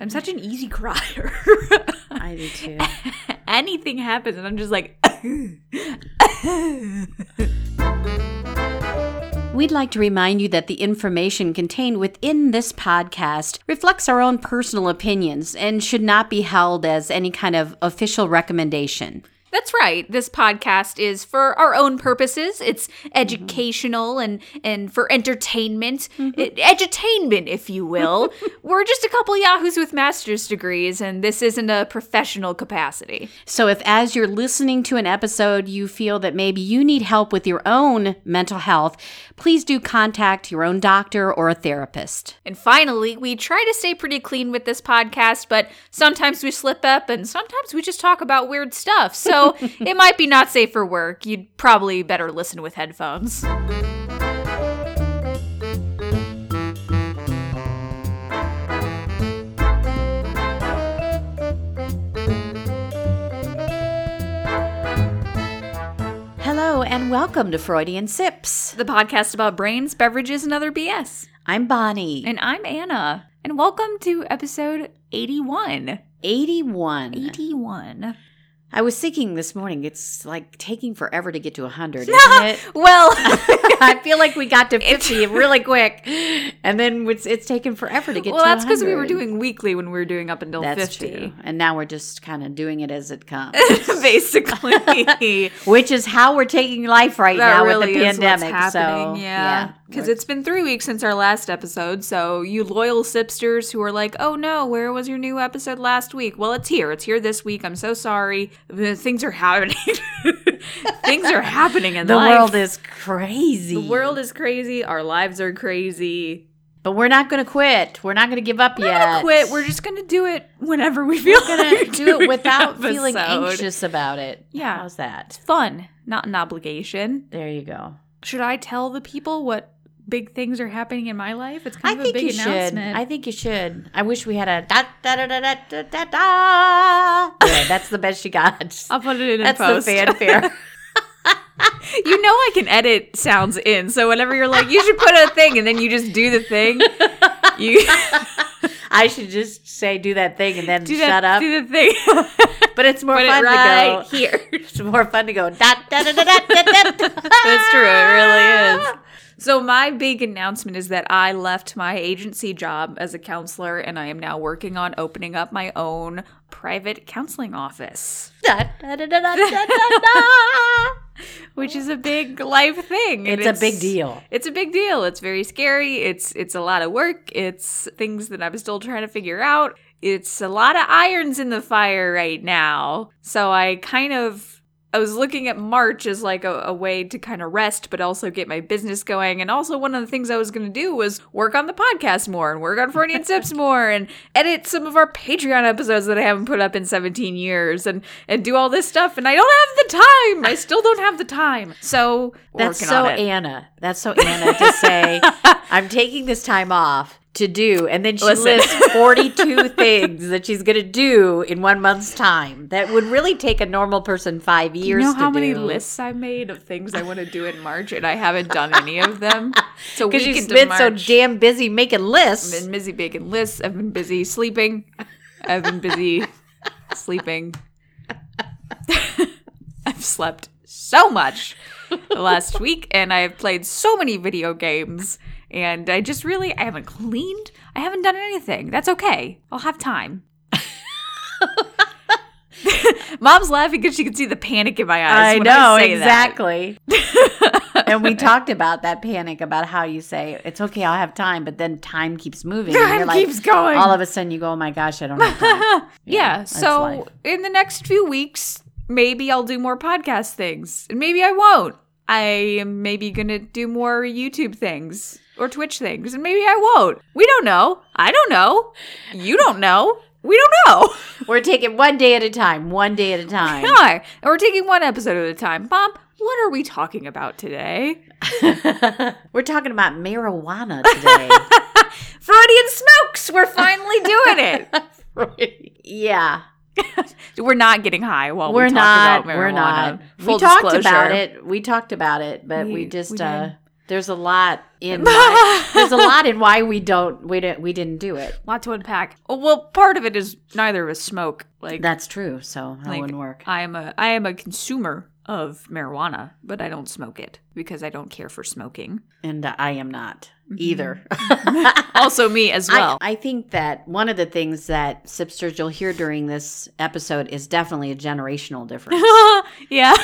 I'm such an easy crier. I do too. Anything happens, and I'm just like, We'd like to remind you that the information contained within this podcast reflects our own personal opinions and should not be held as any kind of official recommendation. That's right. This podcast is for our own purposes. It's mm-hmm. educational and and for entertainment, mm-hmm. It- edutainment, if you will. We're just a couple yahoos with master's degrees, and this isn't a professional capacity. So, if as you're listening to an episode, you feel that maybe you need help with your own mental health, please do contact your own doctor or a therapist. And finally, we try to stay pretty clean with this podcast, but sometimes we slip up, and sometimes we just talk about weird stuff. So it might be not safe for work. You'd probably better listen with headphones. Hello, and welcome to Freudian Sips. The podcast about brains, beverages, and other BS. I'm Bonnie. And I'm Anna. And welcome to episode 81. 81. 81. I was thinking this morning, it's like taking forever to get to 100, isn't it? Well, I feel like we got to 50 really quick, and then it's, it's taken forever to get to well, to that's because we were doing weekly when we were doing up until That's 50. true. And now we're just kind of doing it as it comes, Basically. which is how we're taking life right that now really with the pandemic. happening. so, yeah. Because it's been three weeks since our last episode. So, you loyal sipsters who are like, oh no, where was your new episode last week? Well, it's here. It's here this week. I'm so sorry. Things are happening. Things are happening in the life. world is crazy. The world is crazy. Our lives are crazy. but we're not going to quit. We're not going to give up We're yet. gonna quit. We're just gonna do it whenever we feel We're gonna do it without feeling anxious about it. Yeah. how's that? It's Fun, not an obligation. There you go. Should I tell the people what big things are happening in my life. It's kind I of a big announcement. Should. I think you should. I wish we had a da da da da da da da. Yeah, that's the best you got. I'll put it in. That's post. That's the fanfare. you know I can edit sounds in, so whenever you're like, you should put a thing, and then you just do the thing. You. I should just say do that thing and then do shut that, up. Do the thing. but it's more but fun it right to go here. It's more fun to go da da da da da da. da. That's true. It really is. So my big announcement is that I left my agency job as a counselor and I am now working on opening up my own private counseling office, Da da da which is a big life thing. and It's a big deal. It's a big deal. It's very scary. It's it's a lot of work. It's things that I'm still trying to figure out. It's a lot of irons in the fire right now. So I kind of I was looking at March as like a, a way to kind of rest, but also get my business going. And also, one of the things I was going to do was work on the podcast more and work on Freudian Sips more and edit some of our Patreon episodes that I haven't put up in 17 years and, and do all this stuff. And I don't have the time. I still don't have the time. So, That's so. Anna. That's so Anna to say, I'm taking this time off to do. And then she Listen. lists 42 things that she's going to do in one month's time. That would really take a normal person five years you know how many lists I've made of things I want to do in March, and I haven't done any of them. So Because into been so damn busy making lists. I've been busy making lists. I've been busy sleeping. I've been busy sleeping. I've slept so much the last week, and I've played so many video games. And I just really, I haven't cleaned. I haven't done anything. That's okay. I'll have time. Mom's laughing because she can see the panic in my eyes. I when know, I say that. exactly. and we talked about that panic about how you say, it's okay, I'll have time, but then time keeps moving. and Time you're like, keeps going. All of a sudden you go, oh my gosh, I don't have time. yeah. that's So life. in the next few weeks, maybe I'll do more podcast things, and maybe I won't. I am maybe gonna do more YouTube things or Twitch things, and maybe I won't. We don't know. I don't know. You don't know. We don't know. We're taking one day at a time, one day at a time. Hi. And we're taking one episode at a time. Mom, what are we talking about today? We're talking about marijuana today. Freudian smokes. We're finally doing it. yeah. We're not getting high while we're we talk not. about marijuana. We're not. Full we talked about it. We talked about it, but we, We- just we uh. There's a lot in why, there's a lot in why we don't we didn't we didn't do it. A Lot to unpack. Well, part of it is neither of us smoke. Like That's true. So that like, wouldn't work. I am a I am a consumer of marijuana, but I don't smoke it because I don't care for smoking. And I am not either. Mm-hmm. Mm-hmm. Also, me as well. I, I think that one of the things that Sipsters you'll hear during this episode is definitely a generational difference. yeah,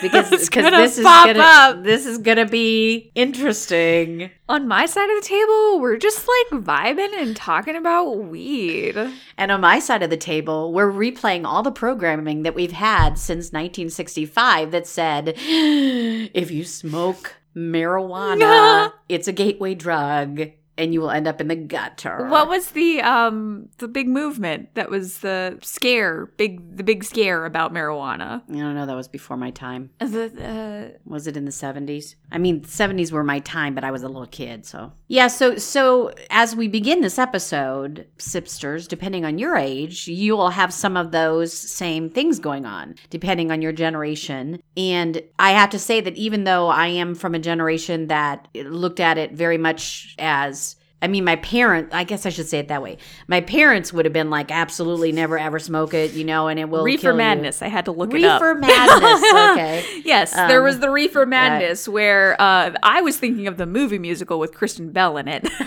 Because It's because gonna this is gonna up. this is gonna be interesting. on my side of the table, we're just like vibing and talking about weed. And on my side of the table, we're replaying all the programming that we've had since 1965 that said if you smoke marijuana, it's a gateway drug and you will end up in the gutter. What was the um the big movement that was the scare, big the big scare about marijuana? I don't know. That was before my time. The, Was it in the 70s? I mean, 70s were my time, but I was a little kid, so. Yeah, so so as we begin this episode, Sipsters, depending on your age, you will have some of those same things going on, depending on your generation. And I have to say that even though I am from a generation that looked at it very much as I mean, my parent, I guess I should say it that way. My parents would have been like, absolutely never ever smoke it, you know, and it will Reefer kill you. Madness. I had to look it up. Reefer Madness, okay. Yes, there Um, was the Reefer Madness where uh, I was thinking of the movie musical with Kristen Bell in it,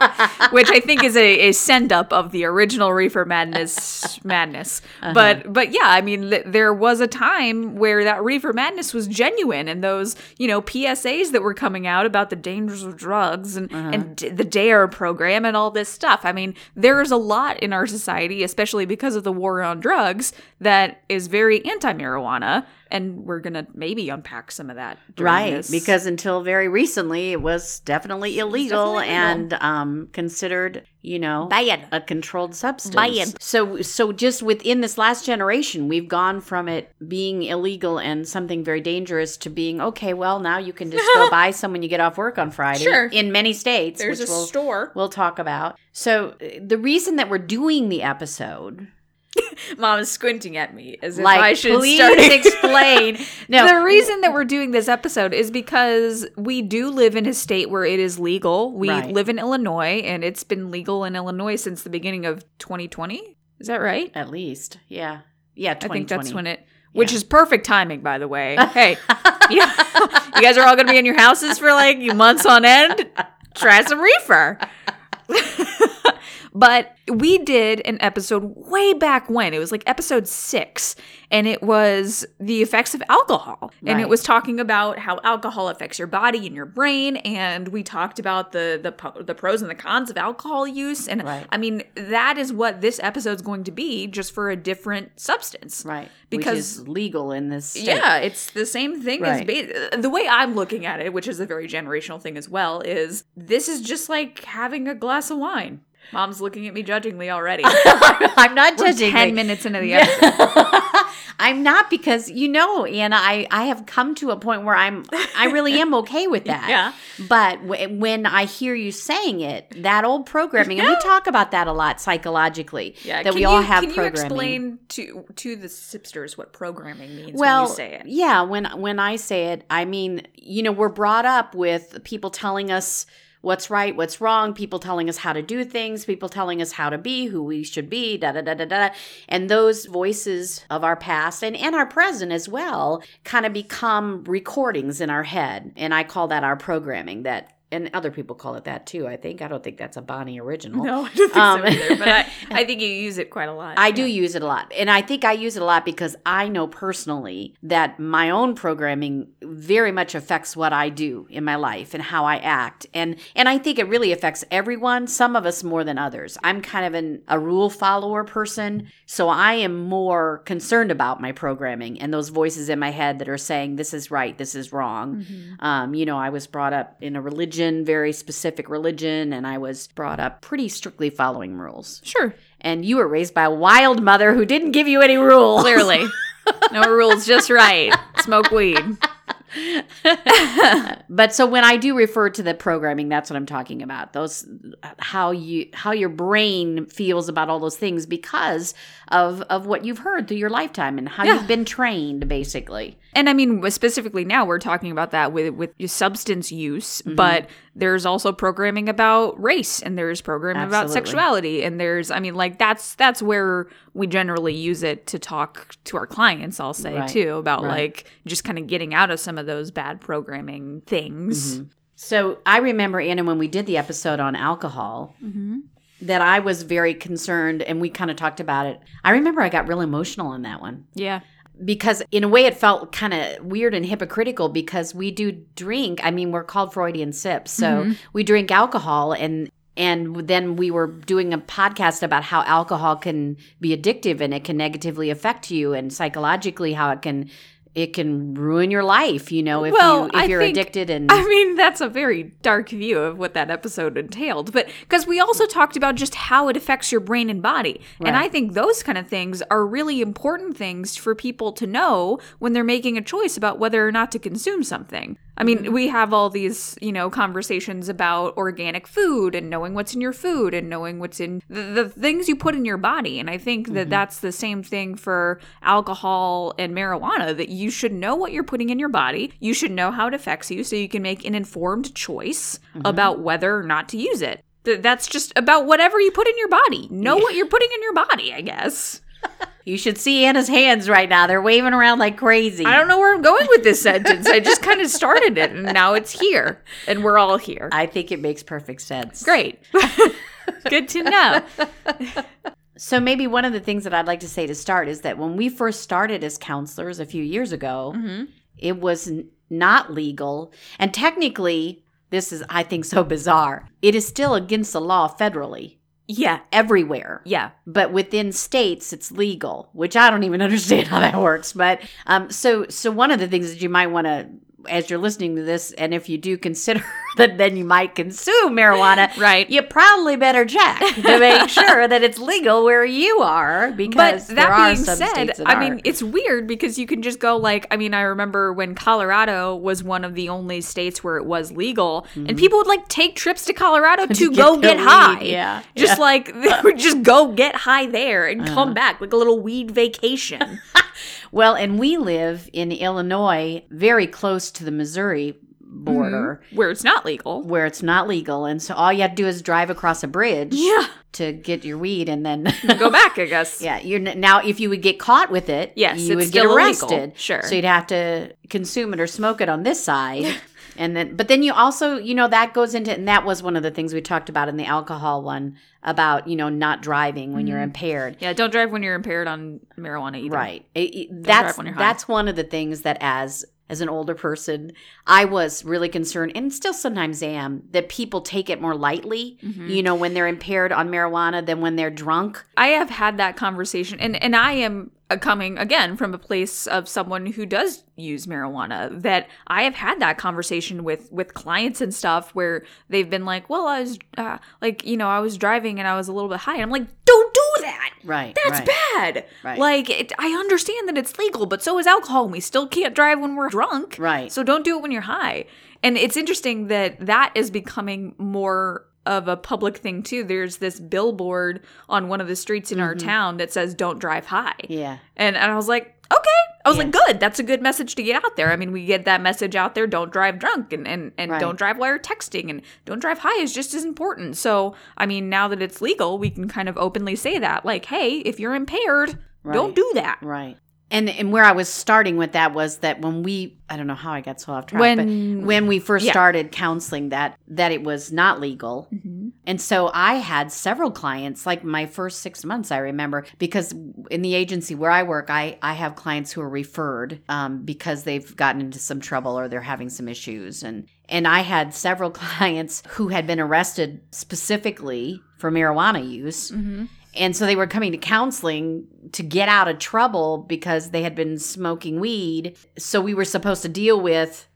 which I think is a, a send up of the original Reefer Madness madness. Uh-huh. But but yeah, I mean, th- there was a time where that Reefer Madness was genuine, and those you know PSAs that were coming out about the dangers of drugs and Uh-huh. and d- the Dare program and all this stuff. I mean, there is a lot in our society, especially because of the war on drugs, that is very anti marijuana. And we're gonna maybe unpack some of that, Right, this. because until very recently, it was definitely illegal definitely and um, considered, you know, Bad. a controlled substance. Bad. So, so just within this last generation, we've gone from it being illegal and something very dangerous to being okay. Well, now you can just go buy some when you get off work on Friday. Sure. in many states, there's which a we'll, store. we'll talk about. So, uh, the reason that we're doing the episode, Mom is squinting at me as if like, I should please start. explain. No, the reason that we're doing this episode is because we do live in a state where it is legal. We Right. live in Illinois, and it's been legal in Illinois since the beginning of 2020. Is that right? at least, yeah, yeah. I think that's when it, which is perfect timing, by the way. Hey, yeah, you guys are all going to be in your houses for like months on end. Try some reefer. But we did an episode way back when. It was like episode six, and it was the effects of alcohol. And it was talking about how alcohol affects your body and your brain. And we talked about the the the pros and the cons of alcohol use. And Right. I mean, that is what this episode's going to be, just for a different substance. Right. Because- Which is legal in this state. Yeah, it's the same thing as ba- the way I'm looking at it, which is a very generational thing as well. Is this is just like having a glass of wine? Mom's looking at me judgingly already. I'm not We're judging. ten like- minutes into the episode. I'm not because you know, Anna, I I have come to a point where I'm I really am okay with that. Yeah. But w- when I hear you saying it, that old programming, and we talk about that a lot psychologically. Yeah, That can we all you- have Can you explain to to the sipsters what programming means well, when you say it? yeah, when when I say it, I mean, you know, we're brought up with people telling us what's right, what's wrong, people telling us how to do things, people telling us how to be, who we should be, da da da da da. And those voices of our past and, and our present as well kind of become recordings in our head. And I call that our programming that and other people call it that too, I think. I don't think that's a Bonnie original. No, I don't think Um, so either. But I, I think you use it quite a lot. I do use it a lot. And I think I use it a lot because I know personally that my own programming very much affects what I do in my life and how I act. And and I think it really affects everyone, some of us more than others. I'm kind of an, a rule follower person, so I am more concerned about my programming and those voices in my head that are saying this is right, this is wrong. Mm-hmm. Um, you know, I was brought up in a religion, very specific religion, and I was brought up pretty strictly following rules Sure, and you were raised by a wild mother who didn't give you any rules. clearly, no rules, just right. Smoke weed. but so when I do refer to the programming, that's what I'm talking about. Those how you how your brain feels about all those things because of of what you've heard through your lifetime and how Yeah. you've been trained, basically. And I mean, specifically now we're talking about that with with substance use, Mm-hmm. but there's also programming about race, and there's programming about sexuality, and there's, I mean, like that's that's where we generally use it to talk to our clients. I'll say Right. too about Right. like just kind of getting out of some of those bad programming things. Mm-hmm. So I remember Anna when we did the episode on alcohol. Mm-hmm. That I was very concerned, and we kind of talked about it. I remember I got real emotional on that one. Yeah, because in a way it felt kind of weird and hypocritical because we do drink i mean we're called freudian sips so mm-hmm. we drink alcohol and and then we were doing a podcast about how alcohol can be addictive and it can negatively affect you and psychologically how it can it can ruin your life you know if Well, you if you're think- addicted and I mean, that's a very dark view of what that episode entailed. But because we also talked about just how it affects your brain and body. And I think those kind of things are really important things for people to know when they're making a choice about whether or not to consume something. I mean, Mm-hmm. we have all these, you know, conversations about organic food and knowing what's in your food and knowing what's in the, the things you put in your body. And I think Mm-hmm. that that's the same thing for alcohol and marijuana that you should know what you're putting in your body. You should know how it affects you so you can make an informed choice Mm-hmm. about whether or not to use it. Th- That's just about whatever you put in your body. Know what you're putting in your body, I guess. You should see anna's hands right now they're waving around like crazy I don't know where I'm going with this sentence. I just kind of started it and now it's here and we're all here. I think it makes perfect sense Great. Good to know. So maybe one of the things that I'd like to say to start is that when we first started as counselors a few years ago, mm-hmm. it was n- not legal. And technically, this is I think so bizarre. It is still against the law federally Yeah. everywhere. Yeah. But within states, it's legal, which I don't even understand how that works. But um, so so one of the things that you might want to, as you're listening to this, and if you do consider that then you might consume marijuana, Right. you probably better check to make sure that it's legal where you are But because there that being said, that I are. mean, it's weird because you can just go like, I mean, I remember when Colorado was one of the only states where it was legal, and people would like take trips to Colorado to, Mm-hmm. get go get weed, high. yeah, Just yeah. like they would just go get high there and Uh-huh. come back like a little weed vacation. Well, and we live in Illinois, very close to the Missouri border. Mm-hmm. where it's not legal. Where it's not legal, and so all you have to do is drive across a bridge Yeah. to get your weed, and then Go back, I guess. Yeah, you're n- now if you would get caught with it, Yes, you would get still illegal. arrested. Sure. So you'd have to consume it or smoke it on this side. and then but then you also, you know, that goes into and that was one of the things we talked about in the alcohol one about, you know, not driving when Mm-hmm. you're impaired. Yeah, don't drive when you're impaired on marijuana either. Right. It- it- that's that's one of the things that as as an older person, I was really concerned and still sometimes am that people take it more lightly, Mm-hmm. you know, when they're impaired on marijuana than when they're drunk. I have had that conversation, and and I am coming again from a place of someone who does use marijuana. That I have had that conversation with with clients and stuff where they've been like, "Well, I was uh, like, you know, I was driving and I was a little bit high," and I'm like, "Don't do that." Right. That's right. bad. Right. Like, it, I understand that it's legal, but so is alcohol, and we still can't drive when we're drunk. Right. So don't do it when you're high. And it's interesting that that is becoming more of a public thing too. There's this billboard on one of the streets in our town that says "Don't drive high." Mm-hmm. Yeah. And, and I was like, okay. I was like, good. That's a good message to get out there. I mean, we get that message out there. Don't drive drunk and, and, and Right. don't drive while you're texting and don't drive high is just as important. So, I mean, now that it's legal, we can kind of openly say that. Like, hey, if you're impaired, Right. don't do that. Right. And and where I was starting with that was that when we I don't know how I got so off track, When- but when we first yeah. started counseling that that it was not legal. Mm-hmm. And so I had several clients, like my first six months, I remember, because in the agency where I work, I, I have clients who are referred um, because they've gotten into some trouble or they're having some issues. And, and I had several clients who had been arrested specifically for marijuana use. And so they were coming to counseling to get out of trouble because they had been smoking weed. So we were supposed to deal with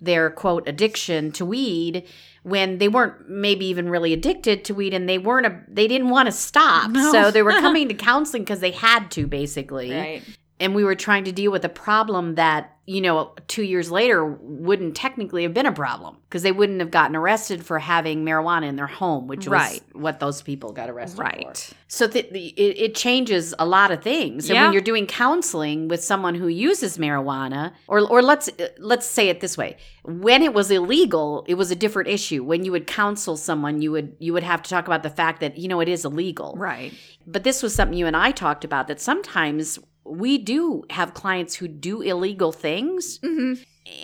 their quote addiction to weed when they weren't maybe even really addicted to weed and they weren't a, they didn't want to stop. No. So they were coming to counseling because they had to basically. Right. And we were trying to deal with a problem that you know two years later wouldn't technically have been a problem because they wouldn't have gotten arrested for having marijuana in their home which was Right. what those people got arrested for Right. so th- it, it changes a lot of things and Yeah. when you're doing counseling with someone who uses marijuana or or let's let's say it this way when it was illegal it was a different issue when you would counsel someone you would you would have to talk about the fact that you know it is illegal Right. but this was something you and I talked about that sometimes we do have clients who do illegal things hmm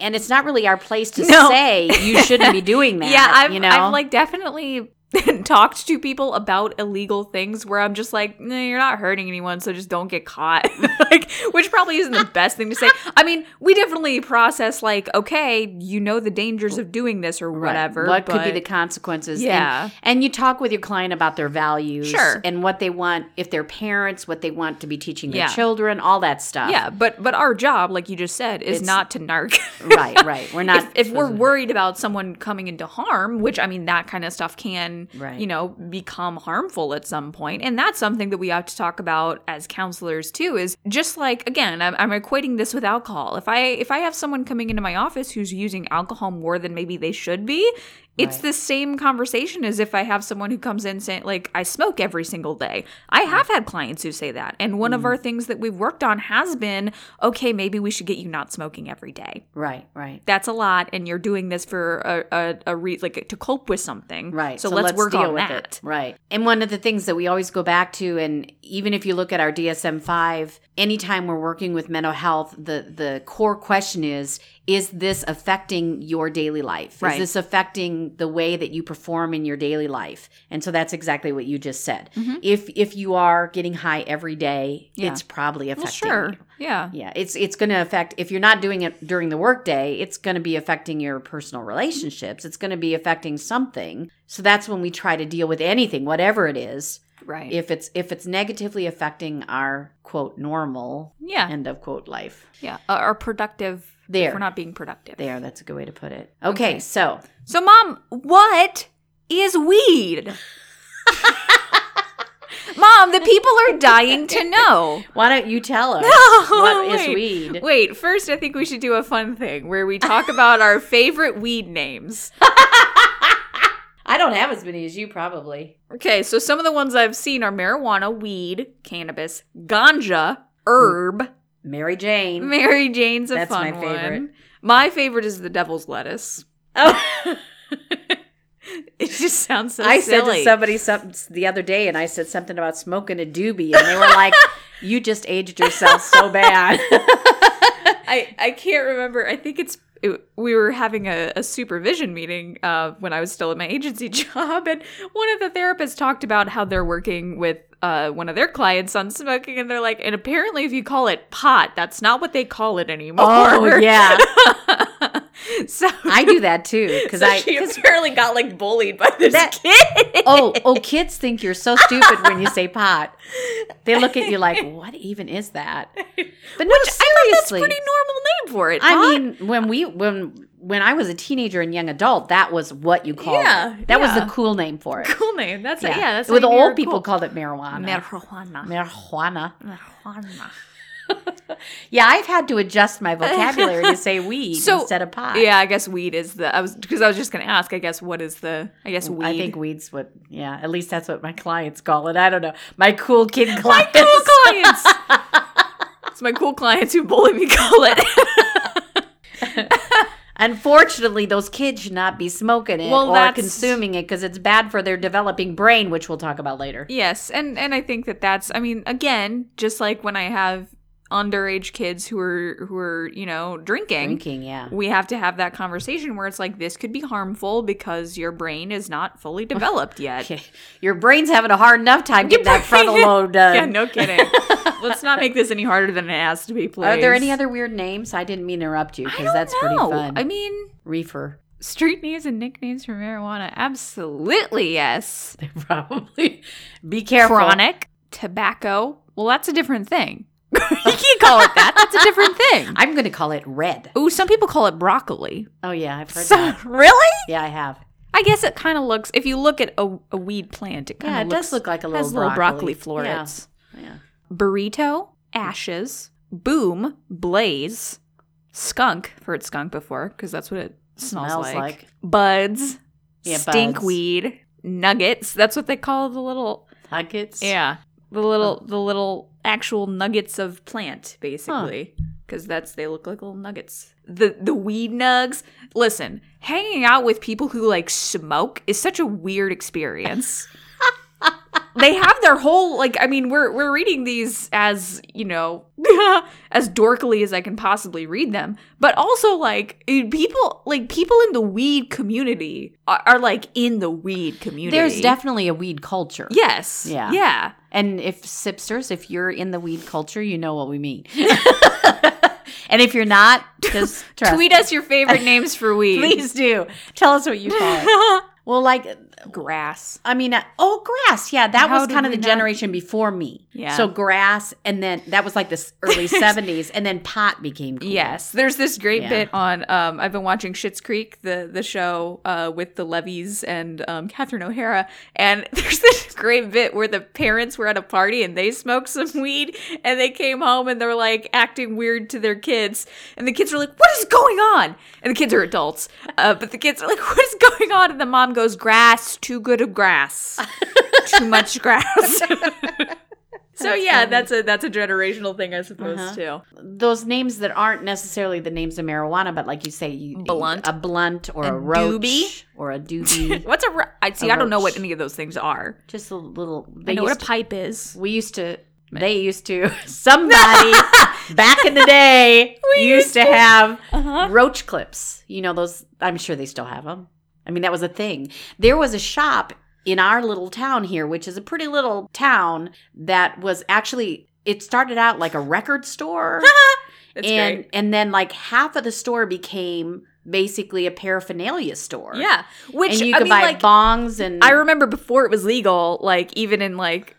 and it's not really our place to No. say you shouldn't be doing that yeah, I've, you know I've like definitely talked to people about illegal things where I'm just like, nah, you're not hurting anyone, so just don't get caught. like, which probably isn't the best thing to say. I mean, we definitely process like, okay, you know the dangers of doing this or Right. whatever. what could be the consequences Yeah. and, you talk with your client about their values Sure. and what they want if they're parents what they want to be teaching their Yeah. children all that stuff Yeah, but but our job, like you just said, is It's- not to narc. right right we're not if, if we're mm-hmm. worried about someone coming into harm, which I mean, that kind of stuff can, Right. you know, become harmful at some point, and that's something that we have to talk about as counselors too. Is just like again, I'm, I'm equating this with alcohol. If I if I have someone coming into my office who's using alcohol more than maybe they should be. It's Right. the same conversation as if I have someone who comes in saying, like, I smoke every single day. I have had clients who say that. And one Mm. of our things that we've worked on has been, okay, maybe we should get you not smoking every day right right that's a lot and you're doing this for a, a, a re- like to cope with something Right. so, let's, work on that Right. And one of the things that we always go back to, and even if you look at our DSM five, anytime we're working with mental health, the the core question is: Is this affecting your daily life? Right. Is this affecting the way that you perform in your daily life? And so that's exactly what you just said. Mhm. If if you are getting high every day, Yeah. it's probably well, affecting. sure you. yeah Yeah, it's it's going to affect if you're not doing it during the workday, it's going to be affecting your personal relationships. It's going to be affecting something. So that's when we try to deal with anything, whatever it is. right If it's if it's negatively affecting our quote normal yeah end of quote life. yeah our productive There. if we're not being productive There, that's a good way to put it. Okay, Okay. so so mom what is weed mom the people are dying to know why don't you tell us No, what is wait. weed? wait first i think we should do a fun thing where we talk about our favorite weed names I don't have as many as you probably. Okay, so some of the ones I've seen are marijuana, weed, cannabis, ganja, herb. Mary Jane. Mary Jane's a That's fun my favorite. one. My favorite is the devil's lettuce. Oh. It just sounds so I said to somebody something the other day, and I said something about smoking a doobie, and they were like, "You just aged yourself so bad." I I can't remember. I think it's it, we were having a, a supervision meeting uh, when I was still at my agency job, and one of the therapists talked about how they're working with uh, one of their clients on smoking, and they're like, and apparently, if you call it pot, that's not what they call it anymore. oh yeah, so I do that too because so I. she apparently got like bullied by this That- kid. oh, oh, kids think you're so stupid when you say pot. They look at you like, "What even is that?" But no, I that's seriously. pretty normal name for it. I pot. mean, when we when when I was a teenager and young adult, that was what you called Yeah, it. That was the cool name for it. cool name. That's yeah. yeah that's With the old people cool. called it marijuana. marijuana. marijuana. Marijuana. Yeah, I've had to adjust my vocabulary to say weed So, instead of pot. Yeah, I guess weed is the. I was because I was just gonna ask. I guess what is the? I guess weed. I think weed's what. Yeah, at least that's what my clients call it. I don't know. My cool kid clients. my cool clients. it's my cool clients who bully me call it. Unfortunately, those kids should not be smoking it Well, or that's- consuming it because it's bad for their developing brain, which we'll talk about later. yes, and and I think that that's. I mean, again, just like when I have underage kids who are who are you know drinking. Drinking, yeah. We have to have that conversation where it's like this could be harmful because your brain is not fully developed yet. Your brain's having a hard enough time getting that frontal lobe done. yeah, no kidding. Let's not make this any harder than it has to be, please. Are there any other weird names? I didn't mean to interrupt you because that's pretty fun. I mean, Reefer. street names and nicknames for marijuana. Absolutely, yes. Probably. Be careful. Chronic, tobacco. Well, that's a different thing. you can't call it that. That's a different thing. I'm going to call it red. Ooh, some people call it broccoli. Oh, yeah, I've heard So, that. really? Yeah, I have. I guess it kind of looks. If you look at a, a weed plant, it kind of Yeah, it looks, does look like a little has little broccoli broccoli. florets. Yeah. Burrito, ashes, boom, blaze, skunk. I've heard skunk before because that's what it smells, Smells like. like. Buds, Yeah, stinkweed, nuggets. That's what they call the little Nuggets. yeah, the little the little actual nuggets of plant basically. Because that's they look like little nuggets. The the weed nugs. Listen, hanging out with people who like smoke is such a weird experience. they have their whole like I mean we're we're reading these as you know as dorkily as I can possibly read them, but also like eh, people like people in the weed community are, are like in the weed community. There's definitely a weed culture. yes, Yeah. yeah. And if sipsters, if you're in the weed culture, you know what we mean. and if you're not, just. Tweet us your favorite names for weed. Please do. Tell us what you call it. Well, like, Grass. I mean, uh, oh, grass. Yeah, that How was kind of the not- generation before me. Yeah. So grass, and then that was like the early 70s, and then pot became cool. Yes, there's this great Yeah. bit on. Um, I've been watching Schitt's Creek, the the show uh, with the Levys and um, Catherine O'Hara, and there's this great bit where the parents were at a party and they smoked some weed, and they came home and they're like acting weird to their kids, and the kids are like, "What is going on?" And the kids are adults, uh, but the kids are like, "What is going on?" And the mom goes, "Grass, too good of grass, too much grass." So yeah, that's a that's a generational thing, I suppose Uh-huh. too. Those names that aren't necessarily the names of marijuana, but like you say, you, Blunt. a blunt or a, A roach doobie. or a doobie. What's a? ro- I see. A I don't know what any of those things are. Just a little. I They know what used a to- pipe is. We used to. They used to. Somebody back in the day used to have Uh-huh. roach clips. You know those. I'm sure they still have them. I mean, that was a thing. There was a shop in our little town here, which is a pretty little town, that was actually. It started out like a record store, That's and great. and then like half of the store became basically a paraphernalia store. Yeah, which and you I could mean, buy like, bongs and I remember before it was legal. Like even in like,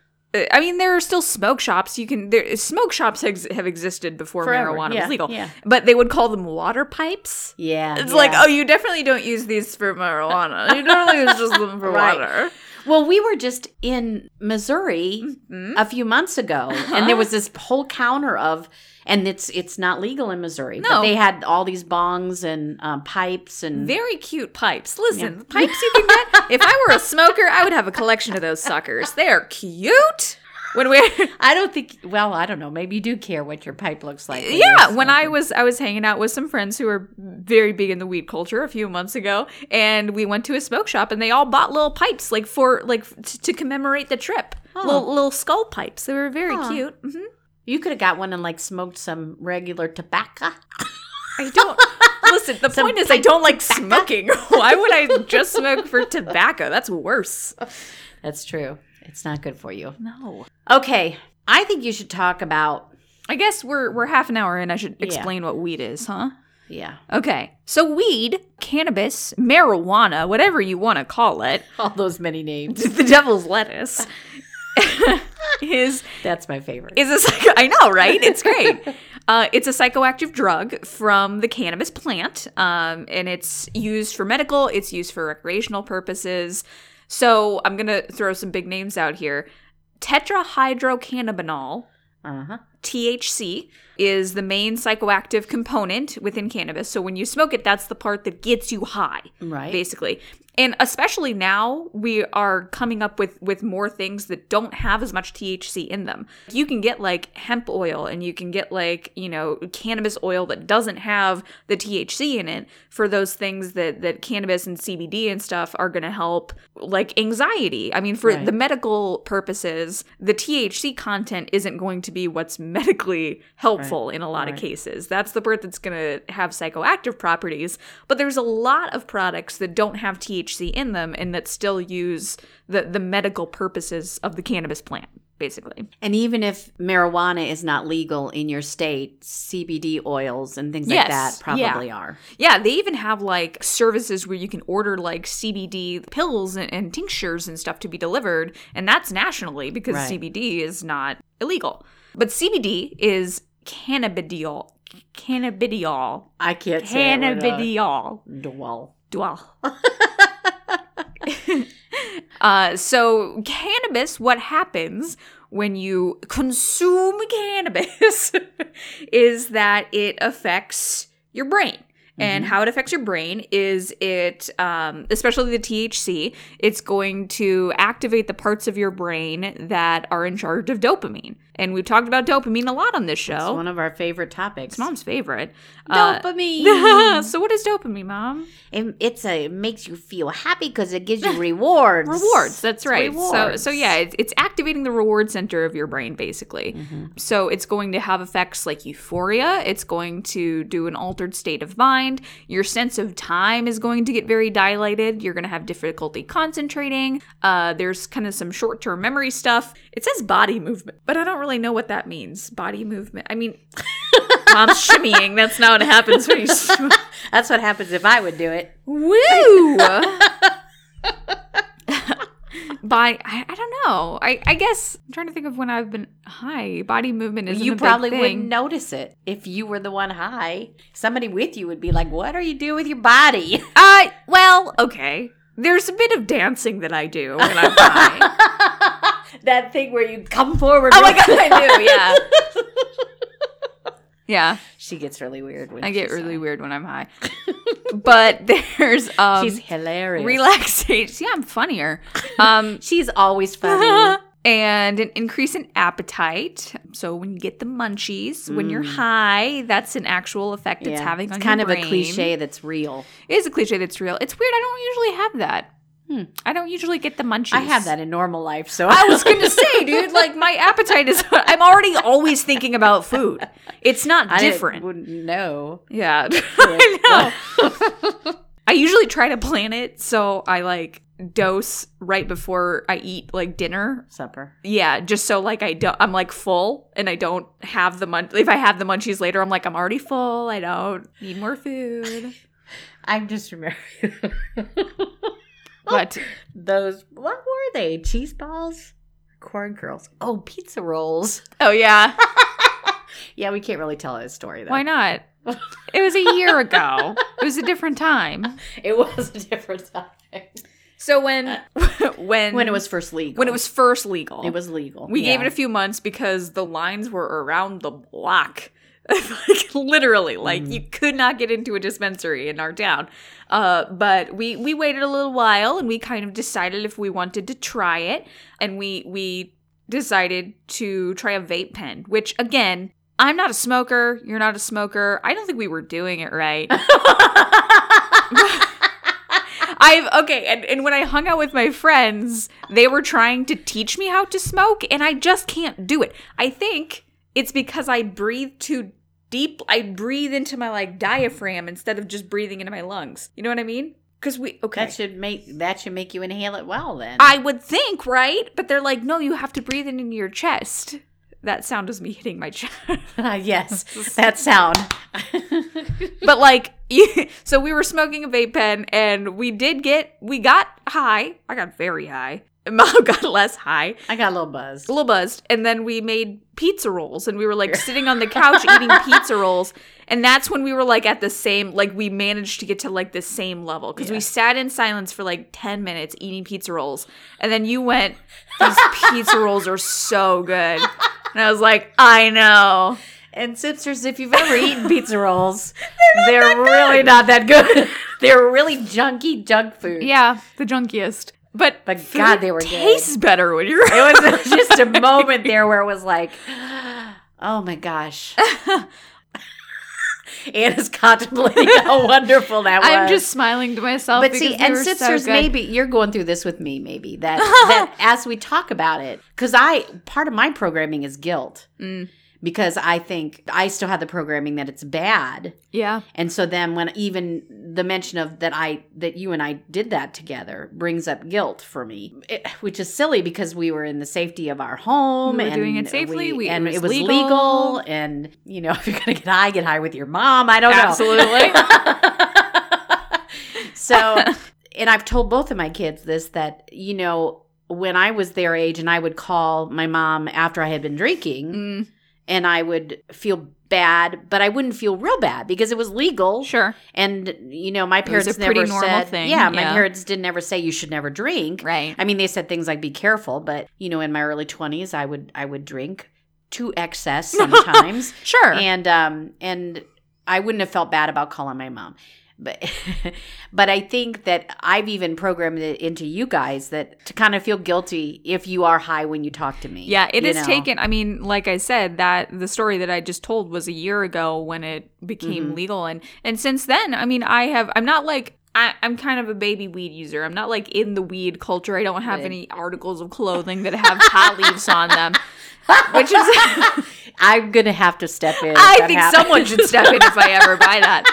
I mean, there are still smoke shops. You can there smoke shops ex- have existed before Forever. marijuana Yeah, was legal. yeah. but they would call them water pipes. yeah, It's yeah. like, oh, you definitely don't use these for marijuana. You definitely use just them for Right. water. Well, we were just in Missouri Mhm. a few months ago, and there was this whole counter of, and it's it's not legal in Missouri. No. but they had all these bongs and um, pipes and Very cute pipes. Listen, Yeah. pipes you can get. If I were a smoker, I would have a collection of those suckers. They are cute. When we I don't think. Well, I don't know. Maybe you do care what your pipe looks like. when yeah when i was i was hanging out with some friends who were very big in the weed culture a few months ago and we went to a smoke shop and they all bought little pipes like for like f- t- to commemorate the trip Oh. little, little skull pipes they were very cute hmm you could have got one and like smoked some regular tobacco. i don't listen the Some point is i don't like tobacco. smoking why would i just smoke for tobacco that's worse That's true. It's not good for you. no Okay, I think you should talk about. i guess we're we're half an hour in i should Yeah. explain what weed is huh Yeah, okay so weed cannabis marijuana whatever you want to call it all those many names. the devil's lettuce is That's my favorite. is a psycho- I know, right? It's great. Uh, it's a psychoactive drug from the cannabis plant, um, and it's used for medical. It's used for recreational purposes. So I'm gonna throw some big names out here. Tetrahydrocannabinol, Uh huh. THC, is the main psychoactive component within cannabis. So when you smoke it, that's the part that gets you high Right. basically and especially now we are coming up with with more things that don't have as much THC in them. You can get like hemp oil and you can get like, you know, cannabis oil that doesn't have the THC in it for those things that that cannabis and CBD and stuff are going to help like anxiety. I mean for Right. the medical purposes, the THC content isn't going to be what's medically helpful in a lot of cases. That's the part that's going to have psychoactive properties, but there's a lot of products that don't have THC in them and that still use the the medical purposes of the cannabis plant, basically. And even if marijuana is not legal in your state, CBD oils and things like that probably are. Yeah, they even have like services where you can order like CBD pills and, and tinctures and stuff to be delivered, and that's nationally because Right. CBD is not illegal. But CBD is cannabidiol. Cannabidiol. I can't say it without- Cannabidiol. Dwell. Dwell. uh, so cannabis, what happens when you consume cannabis is that it affects your brain. And how it affects your brain is it, um, especially the THC, it's going to activate the parts of your brain that are in charge of dopamine. And we've talked about dopamine a lot on this It's show. one of our favorite topics. It's mom's favorite. Uh, Dopamine. so what is dopamine, mom? It, it's a it makes you feel happy because it gives you rewards. Rewards. That's It's right. Rewards. so yeah, it's, it's activating the reward center of your brain basically. Mm-hmm. So it's going to have effects like euphoria. It's going to do an altered state of mind. Your sense of time is going to get very dilated. You're going to have difficulty concentrating. Uh, there's kind of some short term memory stuff. It says body movement, but I don't really know what that means. Body movement. I mean, mom's shimmying. That's not what happens when you. That's what happens if I would do it. Woo! By I, I don't know. I, I guess I'm trying to think of when I've been high. Body movement is you probably wouldn't notice it if you were the one high. Somebody with you would be like, "What are you doing with your body?" Uh, well, okay. There's a bit of dancing that I do when I'm high. that thing where you come forward. oh my god, I do. Yeah, yeah. She gets really weird when I get really high. weird when I'm high. but there's um She's hilarious. relaxation. Yeah, I'm funnier. Um. She's always funny. and an increase in appetite. So when you get the munchies, when you're Mm. high, that's an actual effect it's having on it's kind your of brain. a cliche that's real. It is a cliche that's real. It's weird. I don't usually have that. Hmm. I don't usually get the munchies. I have that in normal life, so I was gonna say, dude, like my appetite is. I'm already always thinking about food. It's not I different. wouldn't know. Yeah, I know. I usually try to plan it so I like dose right before I eat like dinner Supper. Yeah, just so like I don't, I'm like full and I don't have the mun. If I have the munchies later, I'm like I'm already full. I don't need more food. I'm just remembering Oh. But those. What were they? Cheese balls, corn curls. Oh, pizza rolls. oh yeah, Yeah, we can't really tell that story though. why not? It was a year ago. It was a different time. It was a different time So when when when it was first legal. when it was first legal, it was legal. We gave it a few months because the lines were around the block. like literally, like Mm. you could not get into a dispensary in our town. Uh, but we we waited a little while and we kind of decided if we wanted to try it, and we we decided to try a vape pen. Which again, I'm not a smoker. You're not a smoker. I don't think we were doing it right. I've okay, and, and when I hung out with my friends, they were trying to teach me how to smoke, and I just can't do it. I think it's because I breathe too deep. I breathe into my like diaphragm instead of just breathing into my lungs. You know what I mean? Because we okay. That should make that should make you inhale it well then. I would think, right? But they're like, no, you have to breathe it into your chest. That sound is me hitting my chest. Ah, yes, that sound. but like so we were smoking a vape pen and we did get we got high i got very high mom got less high. I got a little buzzed. a little buzzed. And then we made pizza rolls and we were like sitting on the couch eating pizza rolls. And that's when we were like at the same like we managed to get to like the same level. Because we sat in silence for like 10 minutes eating pizza rolls. And then you went these pizza rolls are so good. And i was like i know. And sipsters, if you've ever eaten pizza rolls, they're, really not that good. they're really junky junk food. yeah the junkiest but But God, they were good. tastes better when you're It was just a moment there where it was like, oh my gosh. Anna's contemplating how wonderful that was. I'm just smiling to myself. but because see, and were so sipsters, maybe you're going through this with me. Maybe that that as we talk about it, because I part of my programming is guilt Mm. Because I think I still have the programming that it's bad, yeah, and so then when even the mention of that I that you and I did that together brings up guilt for me, It- which is silly because we were in the safety of our home We were and doing it safely, we- and was it was legal. legal. and you know if you're gonna get high, get high with your mom. I don't know absolutely. so, and I've told both of my kids this that, you know, when I was their age and I would call my mom after I had been drinking Mm, and I would feel bad, but I wouldn't feel real bad because it was legal. Sure. And you know, my parents never said, thing, yeah, my yeah. parents didn't ever say you should never drink. Right. I mean, they said things like be careful, but you know, in my early twenties, I would I would drink to excess sometimes, Sure. and um and I wouldn't have felt bad about calling my mom. But but I think that I've even programmed it into you guys that to kind of feel guilty if you are high when you talk to me. Yeah, it is know? taken. I mean, like I said, that the story that I just told was a year ago when it became Mhm. legal, and and since then, I mean, I have. I'm not like. I, I'm kind of a baby weed user. I'm not like in the weed culture. I don't have any articles of clothing that have pot leaves on them, which is. I'm gonna have to step in. I think happens. someone should step in if I ever buy that.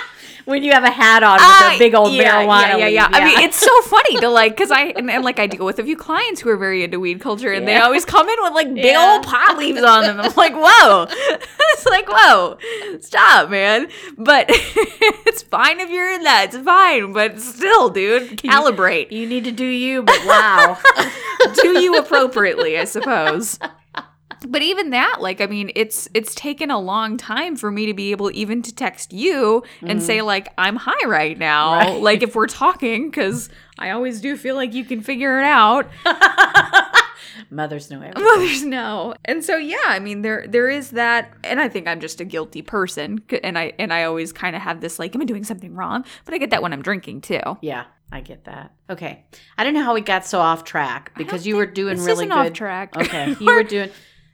When you have a hat on with a big old yeah, marijuana. Yeah, yeah, yeah. I mean, it's so funny to like, cause I and, and like I deal with a few clients who are very into weed culture, and they always come in with like big Yeah. old pot leaves on them. I'm like, whoa, it's like, whoa, stop, man. But it's fine if you're in that. It's fine, but still, dude, calibrate. you need to do you, but wow. do you appropriately, I suppose. But even that, like, I mean, it's it's taken a long time for me to be able even to text you and say like I'm high right now, Mm-hmm. Right. like if we're talking, because I always do feel like you can figure it out. Mothers know everything. Mothers know, and so yeah, I mean, there there is that, and I think I'm just a guilty person, and I and I always kind of have this like, am I doing something wrong? But I get that when I'm drinking too. Yeah, I get that. Okay, I don't know how we got so off track because you were doing really good. off track. Okay, you were doing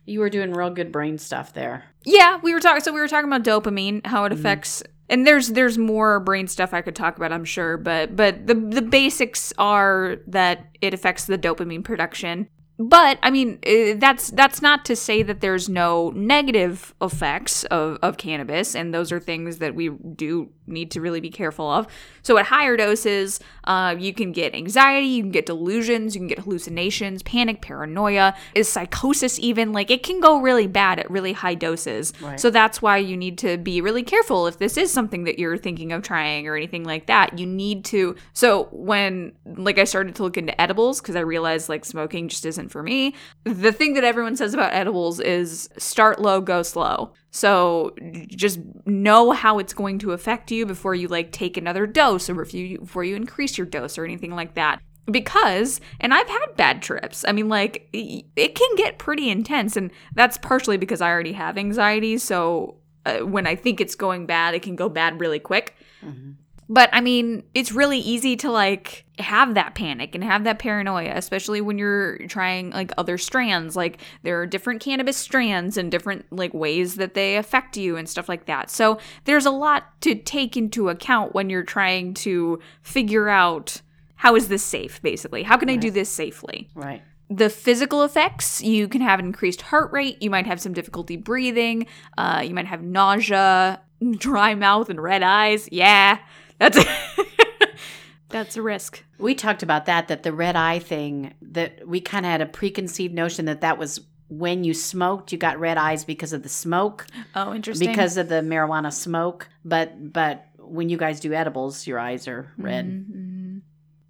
you were doing real good brain stuff there. Yeah, we were talking. So we were talking about dopamine, how Mm-hmm. it affects, and there's there's more brain stuff I could talk about, I'm sure, but but the the basics are that it affects the dopamine production. But I mean, eh, that's that's not to say that there's no negative effects of, of cannabis, and those are things that we do need to really be careful of. So at higher doses, uh, you can get anxiety, you can get delusions, you can get hallucinations, panic, paranoia, is psychosis even like it can go really bad at really high doses. Right. So that's why you need to be really careful if this is something that you're thinking of trying or anything like that. You need to. So when like I started to look into edibles because I realized like smoking just isn't for me. The thing that everyone says about edibles is start low, go slow. So just know how it's going to affect you before you like take another dose or if you before you increase your dose or anything like that. Because and i've had bad trips. I mean like it can get pretty intense and that's partially because i already have anxiety. So uh, when i think it's going bad it can go bad really quick but i mean it's really easy to like have that panic and have that paranoia especially when you're trying like other strands. Like there are different cannabis strands and different like ways that they affect you and stuff like that. So there's a lot to take into account when you're trying to figure out how is this safe basically? How can i do this safely? Right. the physical effects you can have an increased heart rate you might have some difficulty breathing uh, you might have nausea dry mouth and red eyes. Yeah that's that's a risk. We talked about that that the red eye thing that we kind of had a preconceived notion that that was when you smoked you got red eyes because of the smoke. Oh interesting. Because of the marijuana smoke. But but when you guys do edibles your eyes are red. Mhm.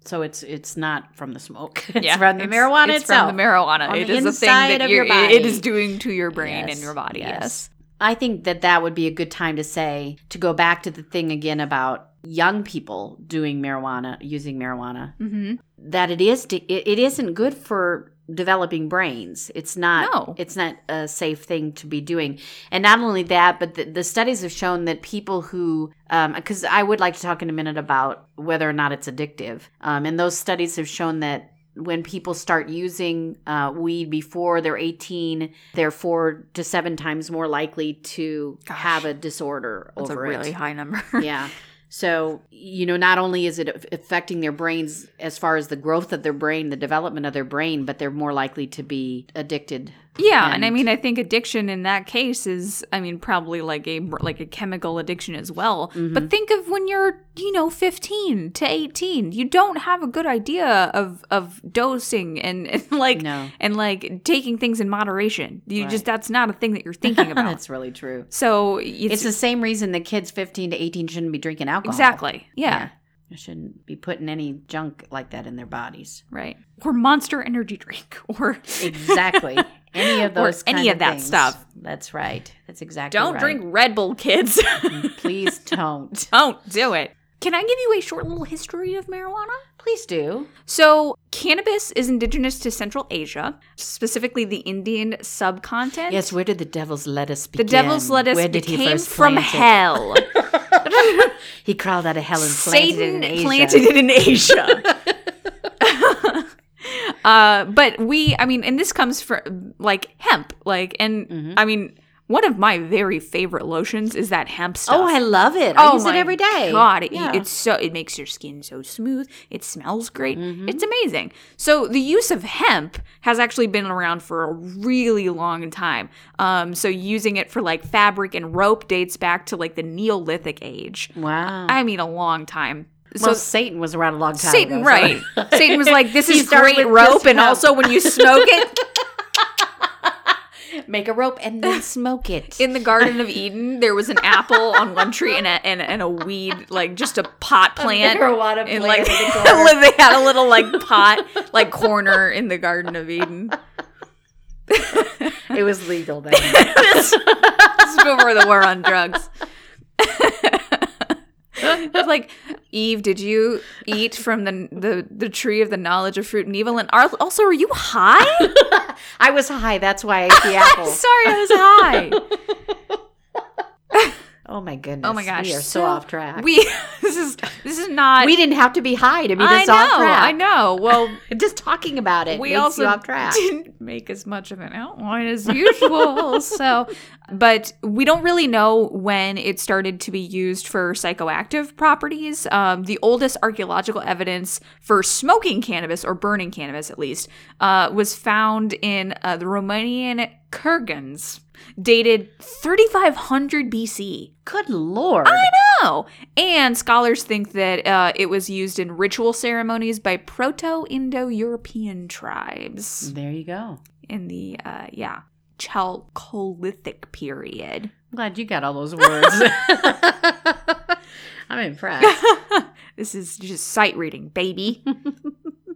so it's it's not from the smoke. It's yeah from the it's- marijuana it's itself from the marijuana. On it the is a thing that of your it- it is doing to your brain and your body yes. yes I think that that would be a good time to say to go back to the thing again about young people doing marijuana, using marijuana. mm-hmm. That it is it, it isn't good for developing brains. It's not No. it's not a safe thing to be doing. And not only that, but the, the studies have shown that people who because I would like to talk in a minute about whether or not it's addictive. Um, and those studies have shown that when people start using uh, weed before they're 18, they're four to seven times more likely to Gosh. have a disorder that's a really it. high number yeah. So, you know, not only is it affecting their brains as far as the growth of their brain, the development of their brain, but they're more likely to be addicted. Yeah, and, I mean, I think addiction in that case is, I mean, probably like a like a chemical addiction as well. Mm-hmm. But think of when you're, you know, fifteen to eighteen, you don't have a good idea of of dosing and, and like No. and like taking things in moderation. You Right. just that's not a thing that you're thinking about. That's really true. so it's, It's the same reason that kids 15 to 18 shouldn't be drinking alcohol. exactly yeah, They shouldn't be putting any junk like that in their bodies. right or Monster Energy drink or Exactly. Any of those any kind of that things. stuff. That's right. That's exactly Don't right. drink Red Bull, kids. Please don't. Don't do it. Can I give you a short little history of marijuana? Please do. So, cannabis is indigenous to Central Asia, specifically the Indian subcontinent. Yes, where did the devil's lettuce begin? The devil's lettuce Where did he came first from it? hell. He crawled out of hell and planted Satan it in Asia. planted it in Asia. uh, but we, I mean, and this comes from like hemp, like, and Mm-hmm. I mean, one of my very favorite lotions is that hemp stuff. Oh, I love it. I use it every day. God, it, Yeah. it's so it makes your skin so smooth. It smells great. Mm-hmm. It's amazing. So the use of hemp has actually been around for a really long time. Um, so using it for like fabric and rope dates back to like the Neolithic age. wow. I mean, a long time. So well, Satan was around a long time Satan, ago. so- right? Satan was like, "This is great rope, and hemp. also when you smoke it." Make a rope and then smoke it. In the Garden of Eden, there was an apple on one tree and a, and, and a weed, like just a pot plant. marijuana and plant like in the they had a little like pot, like corner in the Garden of Eden. it was legal then. this is before the war on drugs. Like Eve, did you eat from the, the the tree of the knowledge of fruit and evil? And are, also, are you high? I was high. That's why I ate the apple. Sorry, I was high. Oh my goodness. Oh my gosh, We are so, so off track. We this is this is not. We didn't have to be high to be I this know, off track. I know. Well, Just talking about it we makes also you off track. didn't make as much of an outline as usual. so, but we don't really know when it started to be used for psychoactive properties. Um, the oldest archaeological evidence for smoking cannabis or burning cannabis, at least, uh, was found in uh, the Romanian Kurgans, dated 3500 BC. Good lord. I know. And scholars think that uh, it was used in ritual ceremonies by Proto Indo European tribes There you go. in the, uh, yeah, Chalcolithic period. I'm glad you got all those words. I'm impressed. this is just sight reading, baby.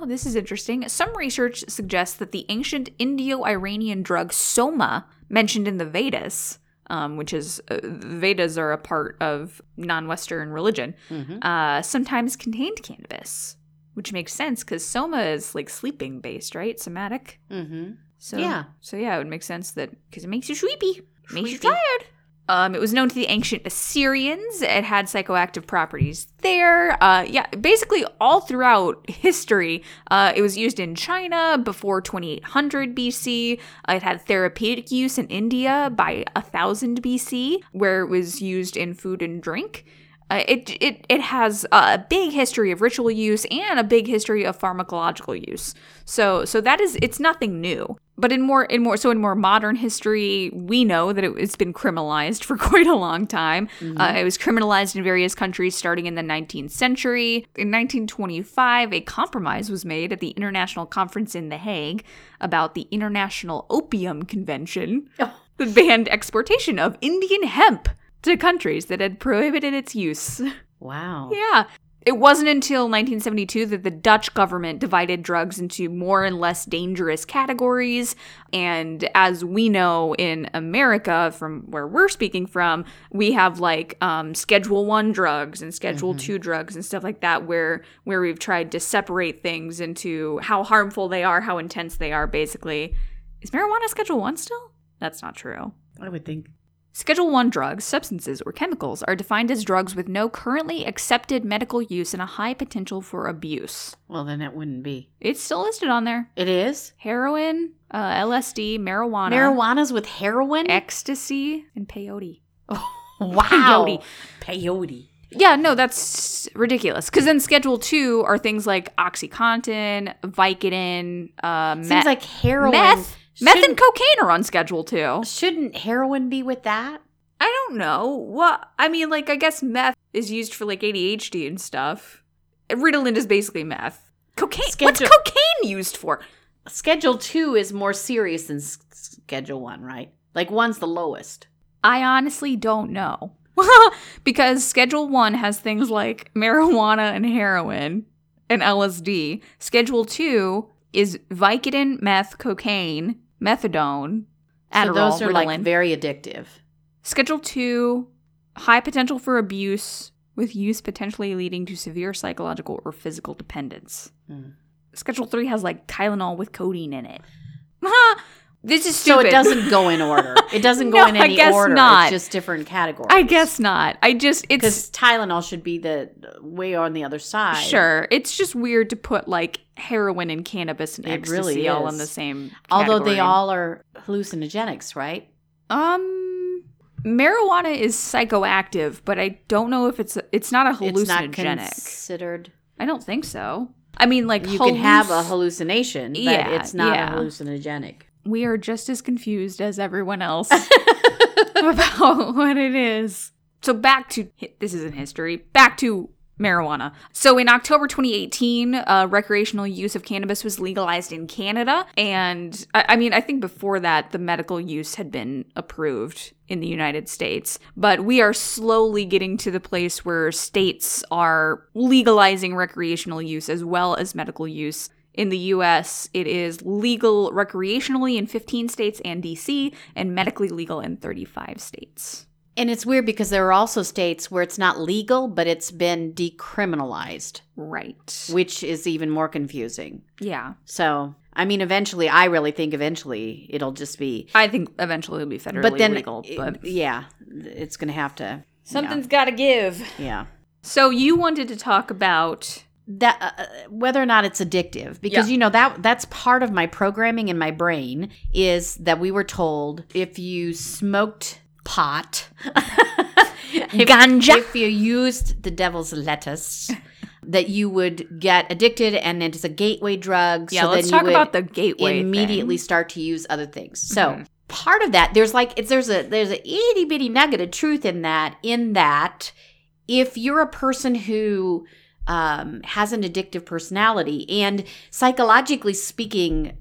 oh, this is interesting. Some research suggests that the ancient Indo Iranian drug soma, mentioned in the Vedas, um, which is uh, Vedas are a part of non Western religion, Mhm. uh, sometimes contained cannabis, which makes sense because soma is like sleeping based, right? Somatic. Mm-hmm. So Yeah. So yeah, it would make sense that because it makes you sleepy, makes you tired. Um, it was known to the ancient Assyrians. It had psychoactive properties there. Uh, yeah, basically all throughout history. Uh, it was used in China before 2800 BC. Uh, it had therapeutic use in India by 1000 BC, where it was used in food and drink. Uh, it, it it has a big history of ritual use and a big history of pharmacological use. So so that is it's nothing new. But in more in more so in more modern history, we know that it, it's been criminalized for quite a long time. Uh, it was criminalized in various countries starting in the 19th century. In 1925, a compromise was made at the International Conference in The Hague about the International Opium Convention Oh. that banned exportation of Indian hemp to countries that had prohibited its use. Wow. yeah. It wasn't until 1972 that the Dutch government divided drugs into more and less dangerous categories. And as we know in America, from where we're speaking from, we have like um, Schedule One drugs and Schedule Two drugs and stuff like that, where where we've tried to separate things into how harmful they are, how intense they are. Basically, is marijuana Schedule One still? That's not true. I would think. Schedule 1 drugs, substances, or chemicals are defined as drugs with no currently accepted medical use and a high potential for abuse. Well, then it wouldn't be. It's still listed on there. It is? Heroin, uh, LSD, marijuana, Marijuana's with heroin? ecstasy, and peyote. wow. Peyote. Peyote. Yeah, no, that's ridiculous. Because then Schedule 2 are things like Oxycontin, Vicodin, uh, Seems like heroin. meth. Meth and cocaine are on Schedule 2. Shouldn't heroin be with that? I don't know. What I mean, like I guess meth is used for like ADHD and stuff. Ritalin is basically meth. Cocaine. What's cocaine used for? Schedule two is more serious than s- Schedule one, right? Like one's the lowest. I honestly don't know. because Schedule 1 has things like marijuana and heroin and LSD. Schedule 2 is Vicodin, meth, cocaine, methadone, So Adderall, those are like very addictive. Schedule two, high potential for abuse, with use potentially leading to severe psychological or physical dependence. Hmm. Schedule three has like Tylenol with codeine in it. this is So it doesn't go in order. It doesn't go No, in I any guess order. not. It's just different categories. I guess not. I just it's because Tylenol should be the way on the other side. sure. It's just weird to put like heroin and cannabis and It ecstasy really all in the same. Category. Although they all are hallucinogenics, right? um. Marijuana is psychoactive, but I don't know if it's it's not a It's not hallucinogenic. considered. I don't think so. I mean, like You can have a hallucination, but Yeah, it's not yeah. a hallucinogenic. We are just as confused as everyone else about what it is. So back to this isn't history. Back to marijuana. So in October 2018, uh, recreational use of cannabis was legalized in Canada, and I, I mean, I think before that, the medical use had been approved in the United States. But we are slowly getting to the place where states are legalizing recreational use as well as medical use. In the US, it is legal recreationally in 15 states and DC, and medically legal in 35 states. And it's weird because there are also states where it's not legal, but it's been decriminalized, Right. which is even more confusing. Yeah. So, I mean, eventually, I really think eventually it'll just be. I think eventually it'll be federally but then, legal, but yeah, it's going to have to. something's got to give. Yeah. So you wanted to talk about that uh, whether or not it's addictive because Yeah. you know that that's part of my programming in my brain is that we were told if you smoked pot if, Ganja. if you used the devil's lettuce that you would get addicted and it's a gateway drug yeah. so let's then talk about the gateway. immediately thing. start to use other things so Mhm. part of that there's like it's there's a there's a itty bitty nugget of truth in that in that if you're a person who um, has an addictive personality. And psychologically speaking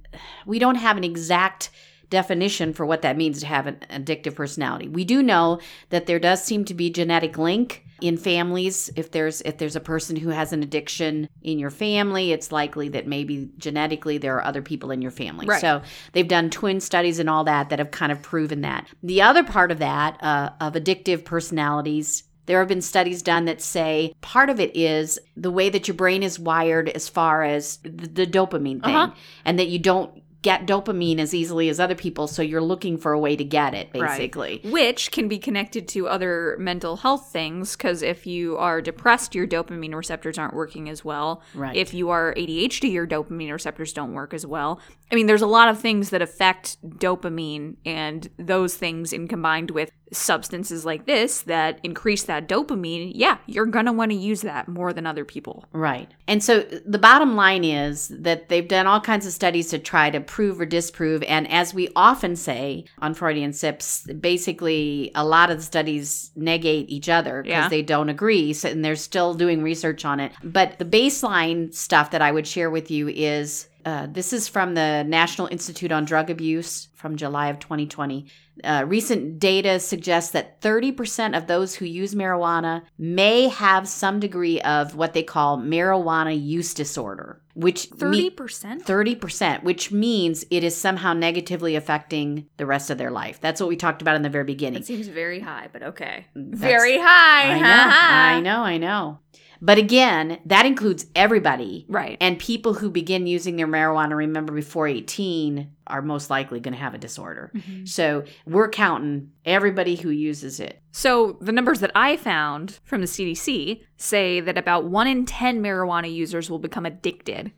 we don't have an exact definition for what that means to have an addictive personality. We do know that there does seem to be a genetic link in families. If there's if there's a person who has an addiction in your family it's likely that maybe genetically there are other people in your family. Right. so they've done twin studies and all that that have kind of proven that. The other part of that uh, of addictive personalities there have been studies done that say part of it is the way that your brain is wired as far as the, the dopamine thing Uh-huh. and that you don't get dopamine as easily as other people so you're looking for a way to get it Right. basically which can be connected to other mental health things because if you are depressed your dopamine receptors aren't working as well Right. if you are adhd your dopamine receptors don't work as well i mean there's a lot of things that affect dopamine and those things in combined with substances like this that increase that dopamine yeah you're gonna want to use that more than other people Right. And so the bottom line is that they've done all kinds of studies to try to prove or disprove. And as we often say on Freudian Sips, basically a lot of the studies negate each other because Yeah. they don't agree. So, and they're still doing research on it. But the baseline stuff that I would share with you is uh, this is from the National Institute on Drug Abuse from July of 2020. Uh, recent data suggests that 30% of those who use marijuana may have some degree of what they call marijuana use disorder, which 30% 30%, which means it is somehow negatively affecting the rest of their life. That's what we talked about in the very beginning. that seems very high but okay That's- very high I know, I know, I know. But again, that includes everybody. right And people who begin using their marijuana, remember, before 18 are most likely going to have a disorder. Mm-hmm. So we're counting everybody who uses it. So, the numbers that I found from the CDC say that about 1 in 10 marijuana users will become addicted.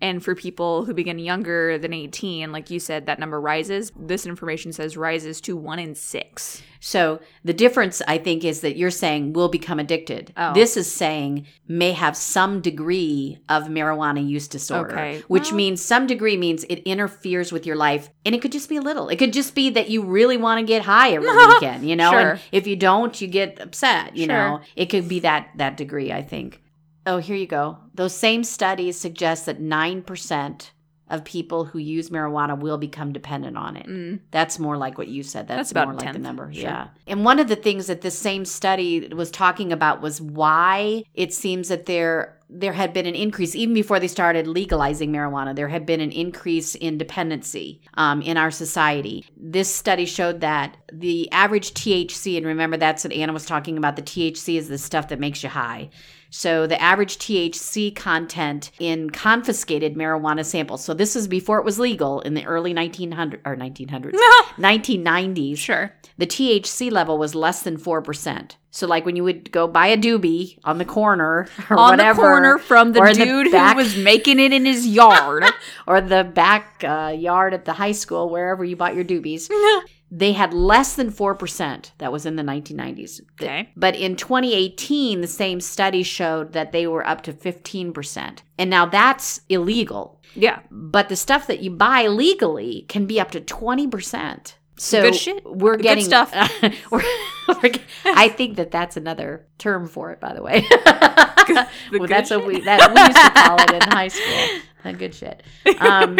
And for people who begin younger than 18, like you said, that number rises. This information says rises to 1 in 6. So the difference, I think, is that you're saying will become addicted. Oh. This is saying may have some degree of marijuana use disorder, Okay. which Well- means some degree means it interferes with your life. And it could just be a little. It could just be that you really want to get high every weekend, you know? Sure. And if you don't, you get upset, you Sure. know? It could be that that degree, I think. Oh, here you go. Those same studies suggest that 9% of people who use marijuana will become dependent on it. Mm. That's more like what you said. That's, That's about more like the number. sure. Yeah. And one of the things that this same study was talking about was why it seems that there there had been an increase even before they started legalizing marijuana. There had been an increase in dependency um, in our society. This study showed that the average THC, and remember that's what Anna was talking about. The THC is the stuff that makes you high. So the average THC content in confiscated marijuana samples. So this is before it was legal in the early 1900 or 1900s, 1990s. Sure. The THC level was less than 4%. So like when you would go buy a doobie on the corner or On whatever, the corner from the in the dude back- who was making it in his yard. or the back uh, yard at the high school, wherever you bought your doobies, they had less than 4% that was in the 1990s. Okay. But in 2018, the same study showed that they were up to 15%. And now that's illegal. yeah. But the stuff that you buy legally can be up to 20%. So Good shit. we're Good getting stuff. we're, we're, I think that that's another term for it, by the way. The well, that's shit? what we that we used to call it in high school. Uh, good shit. Um,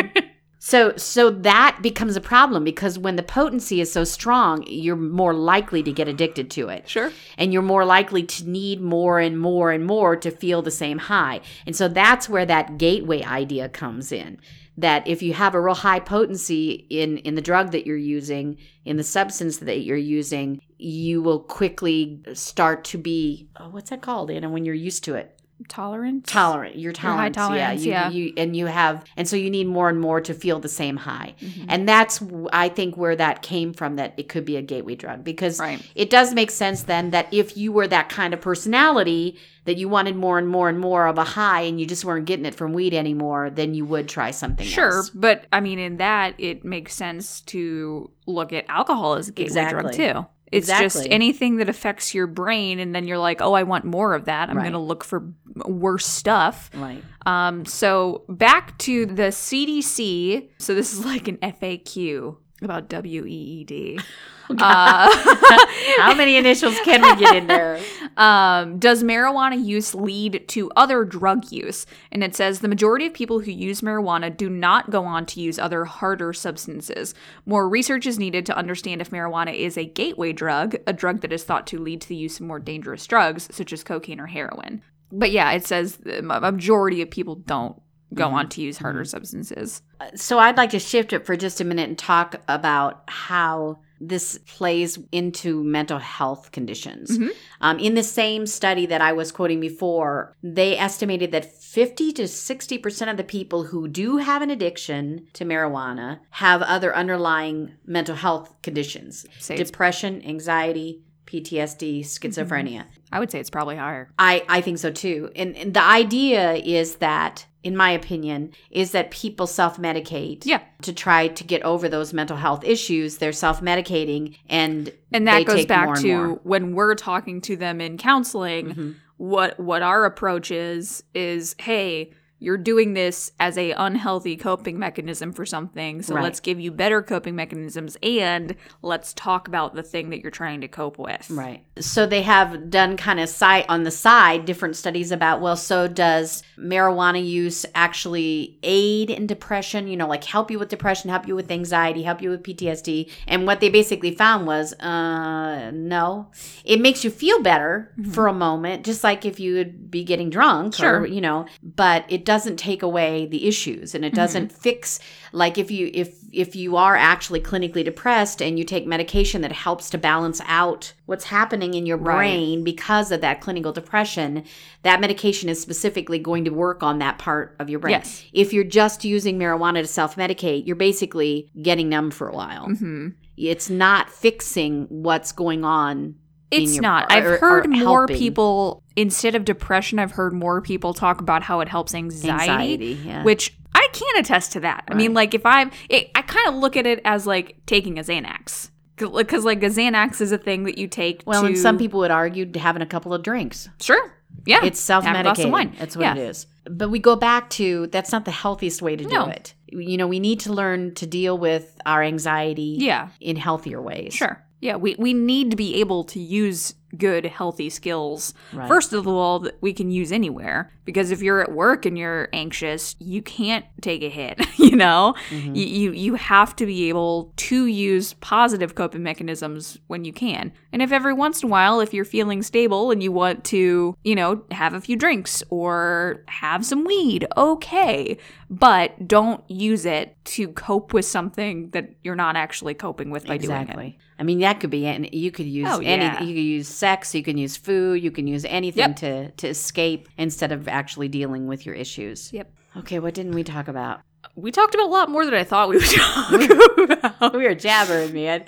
so so that becomes a problem because when the potency is so strong, you're more likely to get addicted to it Sure. and you're more likely to need more and more and more to feel the same high. And so that's where that gateway idea comes in. That if you have a real high potency in in the drug that you're using, in the substance that you're using, you will quickly start to be oh, what's that called? Anna, when you're used to it, Tolerance. tolerant. Your tolerance, tolerance, yeah, yeah. you, you and you have, and so you need more and more to feel the same high. Mhm. And that's, i think, where that came from. That it could be a gateway drug because Right. it does make sense then that if you were that kind of personality that you wanted more and more and more of a high and you just weren't getting it from weed anymore, then you would try something Sure, else. but I mean, in that, it makes sense to look at alcohol as a gateway drug too. It's just anything that affects your brain, and then you're like, "Oh, I want more of that. I'm Right. going to look for worse stuff." Right. Um, so back to the CDC. So this is like an FAQ about WEED. uh, How many initials can we get in there? um, does marijuana use lead to other drug use? And it says the majority of people who use marijuana do not go on to use other harder substances. More research is needed to understand if marijuana is a gateway drug, a drug that is thought to lead to the use of more dangerous drugs, such as cocaine or heroin. But yeah, it says the majority of people don't go on to use harder substances. So I'd like to shift it for just a minute and talk about how this plays into mental health conditions. Mhm. Um, in the same study that I was quoting before, they estimated that 50 to 60% of the people who do have an addiction to marijuana have other underlying mental health conditions Say depression, anxiety, PTSD, schizophrenia. I would say it's probably higher. I, I think so too. And, and the idea is that, in my opinion, is that people self medicate Yeah. to try to get over those mental health issues. They're self medicating and And that goes back and to more. when we're talking to them in counseling, Mhm. what what our approach is is hey you're doing this as a unhealthy coping mechanism for something so Right. let's give you better coping mechanisms and let's talk about the thing that you're trying to cope with Right. So they have done kind of side on the side different studies about well, so does marijuana use actually aid in depression? You know, like help you with depression, help you with anxiety, help you with PTSD. And what they basically found was, uh, no, it makes you feel better for a moment, just like if you would be getting drunk, Sure. or you know, but it doesn't take away the issues, and it doesn't fix like if you if if you are actually clinically depressed and you take medication that helps to balance out what's happening in your Right. brain because of that clinical depression that medication is specifically going to work on that part of your brain Yes. if you're just using marijuana to self-medicate you're basically getting numb for a while hmm it's not fixing what's going on it's not i've or heard more helping. people instead of depression i've heard more people talk about how it helps anxiety, anxiety yeah. which i can attest to that i mean like if i'm it, i kind of look at it as like taking a xanax because like a xanax is a thing that you take well to and some people would argue having a couple of drinks sure yeah It's Have a glass of self-medicating. wine. That's what Yeah. it is. But we go back to that's not the healthiest way to do No. it. You know, we need to learn to deal with our anxiety yeah in healthier ways. Sure. Yeah, we, we need to be able to use good, healthy skills. Right. First of all, that we can use anywhere because if you're at work and you're anxious, you can't take a hit. you know, Mm-hmm. you, you you have to be able to use positive coping mechanisms when you can. And if every once in a while, if you're feeling stable and you want to, you know, have a few drinks or have some weed, okay, but don't use it to cope with something that you're not actually coping with by doing it. I mean, that could be, and you could use Oh, any. yeah. You could use sex. You can use food. You can use anything Yep. to to escape instead of actually dealing with your issues. Yep. Okay, what didn't we talk about? We talked about a lot more than I thought we would talk about. we were jabbering, man.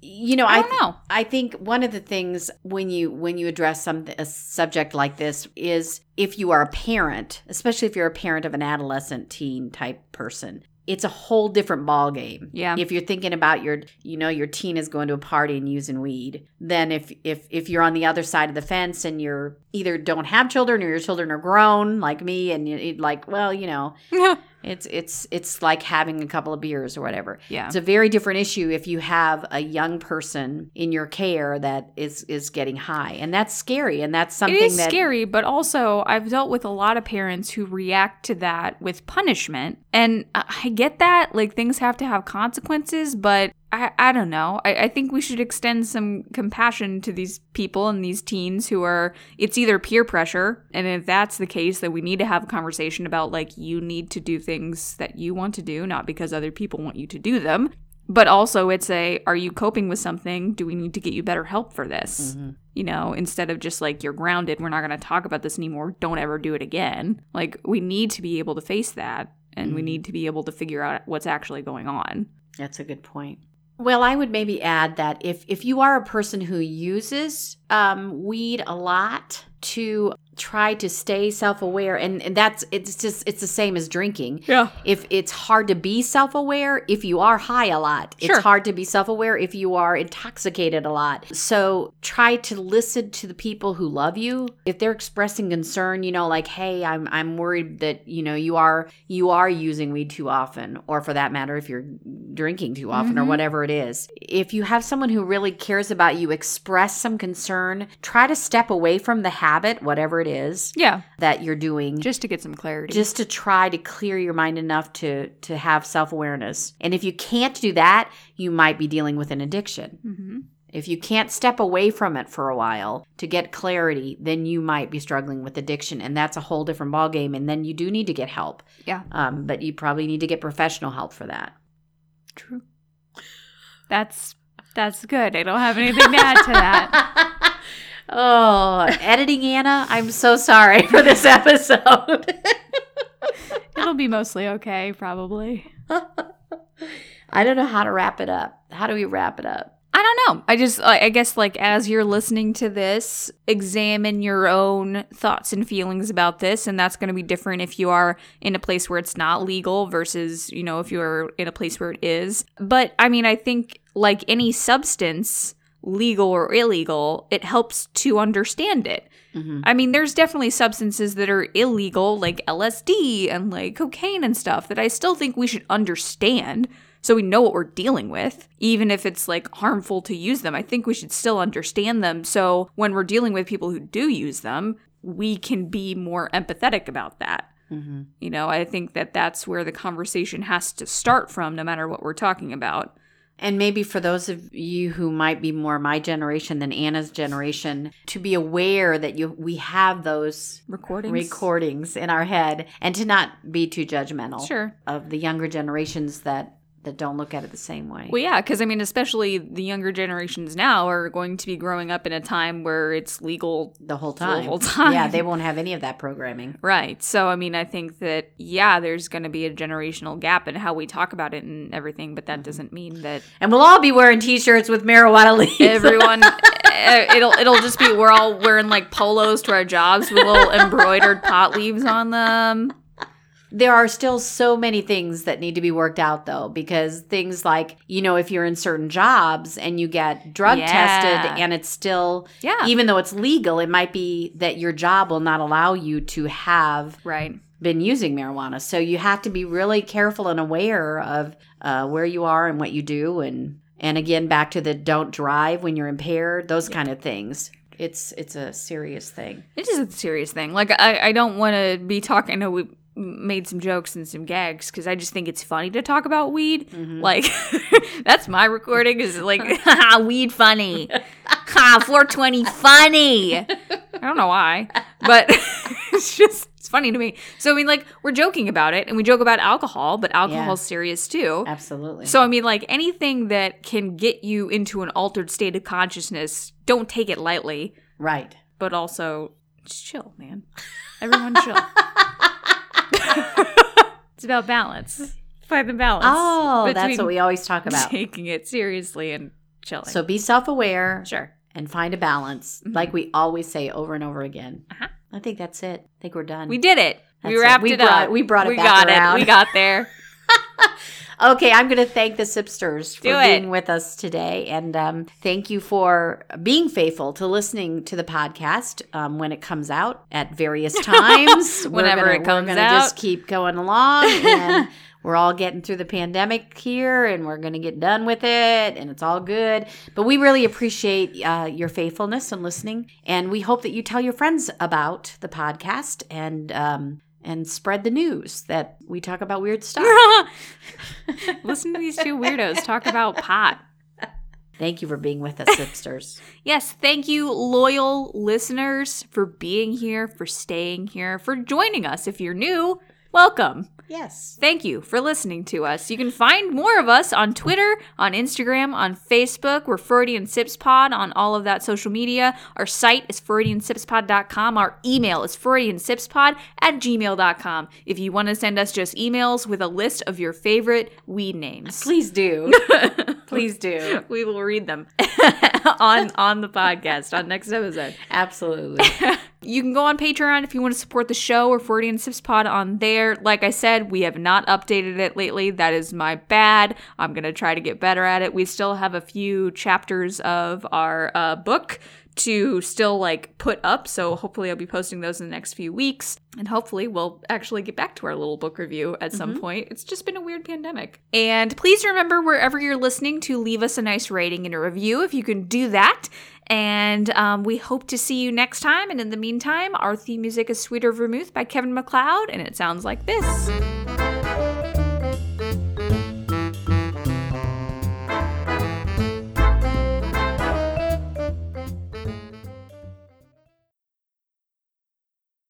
you know, I I don't know. I think one of the things when you when you address some a subject like this is if you are a parent, especially if you're a parent of an adolescent teen type person, it's a whole different ball game. Yeah. If you're thinking about your you know your teen is going to a party and using weed, then if if if you're on the other side of the fence and you're either don't have children or your children are grown like me and you you're like, well, you know, it's it's it's like having a couple of beers or whatever. yeah. It's a very different issue if you have a young person in your care that is is getting high, and that's scary, and that's something It is that scary, but also I've dealt with a lot of parents who react to that with punishment. And I I get that, like things have to have consequences, but I, I don't know. I, I think we should extend some compassion to these people and these teens who are, it's either peer pressure. And if that's the case, then we need to have a conversation about like, you need to do things that you want to do, not because other people want you to do them. But also, it's a, are you coping with something? Do we need to get you better help for this? Mm-hmm. you know, instead of just like you're grounded, we're not going to talk about this anymore. Don't ever do it again. Like we need to be able to face that and we Mhm. need to be able to figure out what's actually going on. That's a good point. Well, I would maybe add that if if you are a person who uses um, weed a lot, to try to stay self-aware, and, and that's it's just it's the same as drinking. Yeah. If it's hard to be self-aware if you are high a lot, Sure. it's hard to be self-aware if you are intoxicated a lot. So try to listen to the people who love you. If they're expressing concern, you know, like, "Hey, I'm I'm worried that you know you are you are using weed too often," or for that matter, if you're drinking too often or Mhm. whatever it is. If you have someone who really cares about you, express some concern. Try to step away from the habit, whatever it is Yeah. that you're doing Just to get some clarity. just to try to clear your mind enough to to have self-awareness. And if you can't do that, you might be dealing with an addiction. hmm If you can't step away from it for a while to get clarity, then you might be struggling with addiction, and that's a whole different ballgame. And then you do need to get help. Yeah. Um, but you probably need to get professional help for that. True. That's that's good. I don't have anything to add to that. oh, editing Anna, I'm so sorry for this episode. It'll be mostly okay, probably. I don't know how to wrap it up. How do we wrap it up? I don't know. I just, I I guess, like, as you're listening to this, examine your own thoughts and feelings about this. And that's going to be different if you are in a place where it's not legal versus, you know, if you're in a place where it is. But I mean, I think, like any substance, legal or illegal, it helps to understand it. Mhm. I mean, there's definitely substances that are illegal, like LSD and like cocaine and stuff, that I still think we should understand so we know what we're dealing with, even if it's like harmful to use them. I think we should still understand them. So when we're dealing with people who do use them, we can be more empathetic about that. Mm-hmm. You know, I think that that's where the conversation has to start from, no matter what we're talking about. And maybe for those of you who might be more my generation than Anna's generation, to be aware that you we have those Recordings. recordings in our head and to not be too judgmental Sure. of the younger generations that that don't look at it the same way. Well, yeah, because I mean, especially the younger generations now are going to be growing up in a time where it's legal. the whole The time. whole time. Yeah, they won't have any of that programming. Right. So, I mean, I think that, yeah, there's going to be a generational gap in how we talk about it and everything, but that doesn't mean that And we'll all be wearing t-shirts with marijuana leaves. everyone, eh, it'll, it'll just be, we're all wearing like polos to our jobs with little embroidered pot leaves on them. There are still so many things that need to be worked out though, because things like, you know, if you're in certain jobs and you get drug Yeah. tested and it's still, Yeah. even though it's legal, it might be that your job will not allow you to have right. been using marijuana. So you have to be really careful and aware of uh, where you are and what you do and And again, back to the don't drive when you're impaired, those kind of things. It's it's a serious thing. It is a serious thing. Like I, I don't want to be talking. I know we made some jokes and some gags because I just think it's funny to talk about weed. Mm-hmm. Like that's my recording is like "Ha, weed funny, ha 420 funny. I don't know why, but it's just it's funny to me. So I mean, like we're joking about it and we joke about alcohol, but alcohol's serious too. Absolutely. So I mean, like anything that can get you into an altered state of consciousness, don't take it lightly. right. But also, just chill, man. Everyone chill. it's about balance. Find the balance. Oh, that's what we always talk about. taking it seriously and chilling. So be self-aware sure. and find a balance, Mhm. like we always say over and over again. Uh-huh. I think that's it. I think we're done. We did it. we That's it. wrapped We it brought- up. we brought it We back got around. it. We got there. Okay, I'm going to thank the Sipsters for being with us today. And um, thank you for being faithful to listening to the podcast um, when it comes out at various times. Whenever gonna- it comes out. We're gonna out. just keep going along. And we're all getting through the pandemic here and we're going to get done with it. And it's all good. But we really appreciate uh, your faithfulness and listening. And we hope that you tell your friends about the podcast and. Um, and spread the news that we talk about weird stuff. Listen to these two weirdos talk about pot. Thank you for being with us, Sipsters. Yes, thank you, loyal listeners, for being here, for staying here, for joining us. If you're new, welcome. yes. Thank you for listening to us. You can find more of us on Twitter, on Instagram, on Facebook. We're Freudian Sips Pod on all of that social media. Our site is FreudianSipsPod.com. Our email is FreudianSipsPod at gmail.com. If you want to send us just emails with a list of your favorite weed names, Please do. Please do. we will read them on on the podcast on next episode. Absolutely. You can go on Patreon if you want to support the show or Freudian Sips Pod on there. Like I said, we have not updated it lately. That is my bad. I'm going to try to get better at it. We still have a few chapters of our uh, book to still like put up. So hopefully I'll be posting those in the next few weeks. And hopefully we'll actually get back to our little book review at some point. It's just been a weird pandemic. And please remember wherever you're listening to leave us a nice rating and a review if you can do that. And um, we hope to see you next time. And in the meantime, our theme music is Sweeter Vermouth by Kevin MacLeod, and it sounds like this.